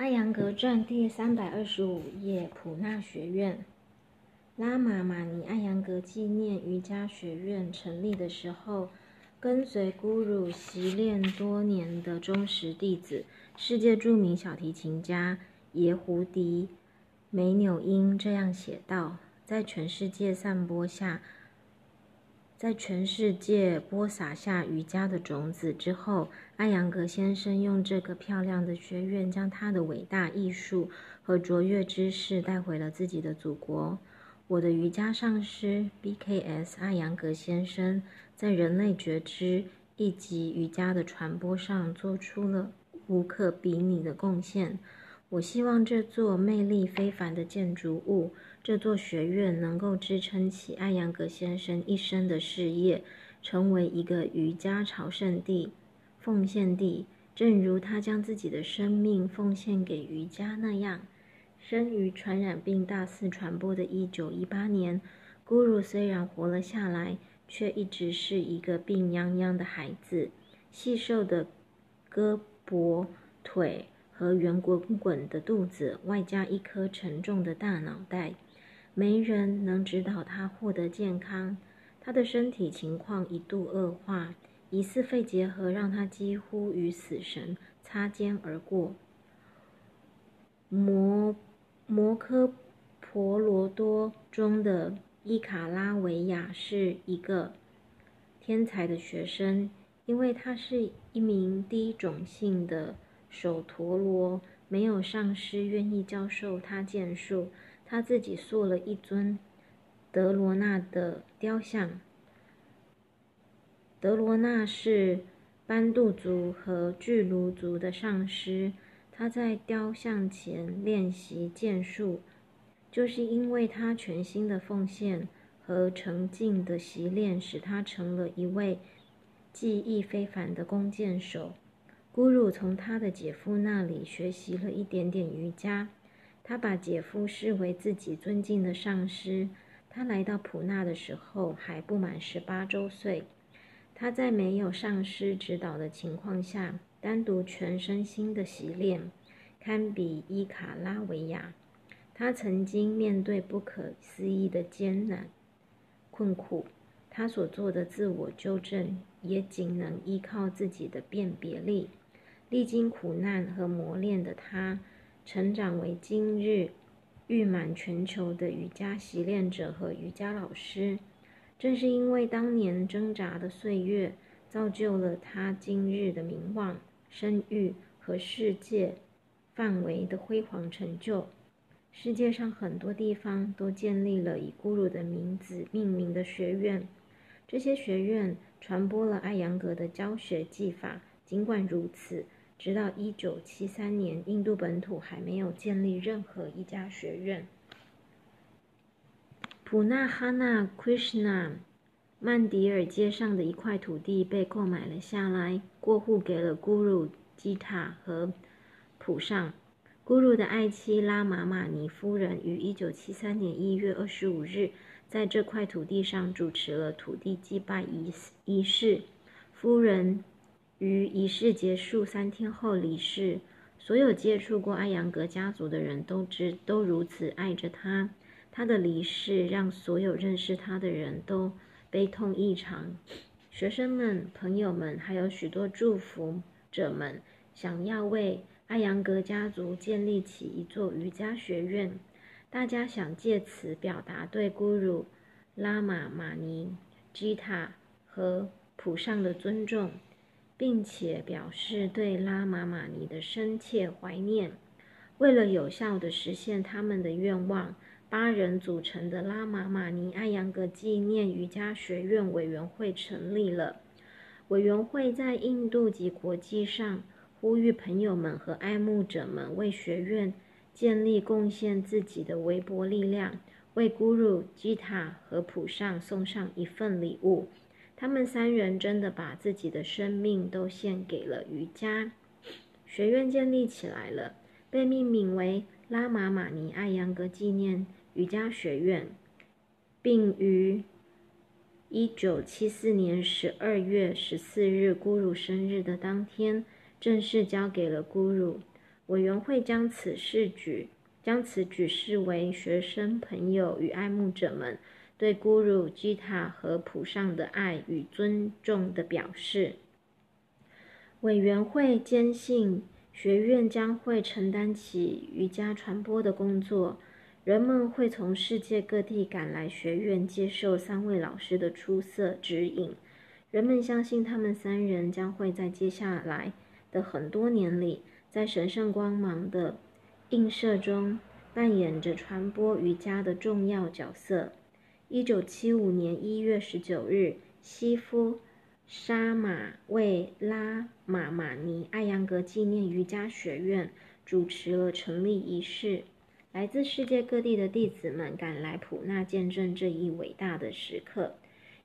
《艾扬格传》第三百二十五页，普纳学院。拉玛玛尼艾扬格纪念瑜伽学院成立的时候，跟随咕鲁习练多年的忠实弟子，世界著名小提琴家耶胡迪·梅纽因这样写道：“在全世界散播下。”在全世界播撒下瑜伽的种子之后，艾扬格先生用这个漂亮的学院，将他的伟大艺术和卓越知识带回了自己的祖国。我的瑜伽上师 B.K.S. 艾扬格先生在人类觉知以及瑜伽的传播上做出了无可比拟的贡献。我希望这座魅力非凡的建筑物，这座学院能够支撑起艾扬格先生一生的事业，成为一个瑜伽朝圣地、奉献地，正如他将自己的生命奉献给瑜伽那样。生于传染病大肆传播的1918年，咕噜虽然活了下来，却一直是一个病殃殃的孩子，细瘦的胳膊腿。和圆滚滚的肚子，外加一颗沉重的大脑袋，没人能指导他获得健康。他的身体情况一度恶化，疑似肺结核让他几乎与死神擦肩而过。摩摩科婆罗多中的伊卡拉维亚是一个天才的学生，因为他是一名低种姓的。手陀罗没有上师愿意教授他剑术，他自己塑了一尊德罗纳的雕像。德罗纳是班杜族和巨卢族的上师，他在雕像前练习剑术，就是因为他全心的奉献和沉静的习练，使他成了一位技艺非凡的弓箭手。咕噜从他的姐夫那里学习了一点点瑜伽，他把姐夫视为自己尊敬的上师。他来到普纳的时候还不满十八周岁，他在没有上师指导的情况下，单独全身心的习练，堪比伊卡拉维亚。他曾经面对不可思议的艰难困苦，他所做的自我纠正也仅能依靠自己的辨别力。历经苦难和磨练的他，成长为今日誉满全球的瑜伽习练者和瑜伽老师。正是因为当年挣扎的岁月，造就了他今日的名望、声誉和世界范围的辉煌成就。世界上很多地方都建立了以咕噜的名字命名的学院，这些学院传播了艾扬格的教学技法。尽管如此，直到一九七三年，印度本土还没有建立任何一家学院。普纳哈纳 Krishna 曼迪尔街上的一块土地被购买了下来，过户给了咕噜基塔和普上。咕噜的爱妻拉玛玛尼夫人于一九七三年一月二十五日在这块土地上主持了土地祭拜仪仪式。夫人。于仪式结束三天后离世。所有接触过艾扬格家族的人都知都如此爱着他。他的离世让所有认识他的人都悲痛异常。学生们、朋友们，还有许多祝福者们，想要为艾扬格家族建立起一座瑜伽学院。大家想借此表达对咕噜拉玛玛尼、吉塔和普上的尊重。并且表示对拉玛玛尼的深切怀念。为了有效地实现他们的愿望，八人组成的拉玛玛尼艾扬格纪念瑜伽学院委员会成立了。委员会在印度及国际上呼吁朋友们和爱慕者们为学院建立贡献自己的微薄力量，为咕噜吉塔和普上送上一份礼物。他们三人真的把自己的生命都献给了瑜伽。学院建立起来了，被命名为拉玛玛尼艾扬格纪念瑜伽学院，并于一九七四年十二月十四日咕噜生日的当天正式交给了咕噜。委员会将此事举将此举视为学生朋友与爱慕者们对咕噜吉塔和普上的爱与尊重的表示。委员会坚信，学院将会承担起瑜伽传播的工作。人们会从世界各地赶来学院，接受三位老师的出色指引。人们相信，他们三人将会在接下来的很多年里，在神圣光芒的映射中扮演着传播瑜伽的重要角色。一九七五年一月十九日，西夫。沙马为拉玛马尼艾扬格纪念瑜伽学院主持了成立仪式，来自世界各地的弟子们赶来普纳见证这一伟大的时刻。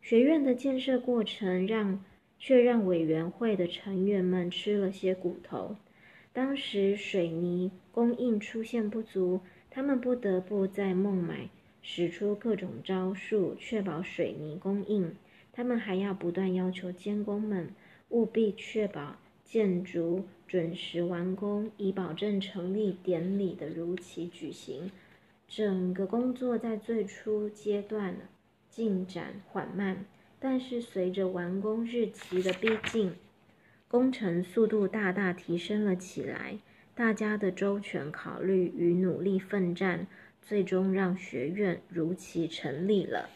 学院的建设过程让却让委员会的成员们吃了些苦头。当时水泥供应出现不足，他们不得不在孟买使出各种招数，确保水泥供应。他们还要不断要求监工们务必确保建筑准时完工，以保证成立典礼的如期举行。整个工作在最初阶段进展缓慢，但是随着完工日期的逼近，工程速度大大提升了起来。大家的周全考虑与努力奋战，最终让学院如期成立了。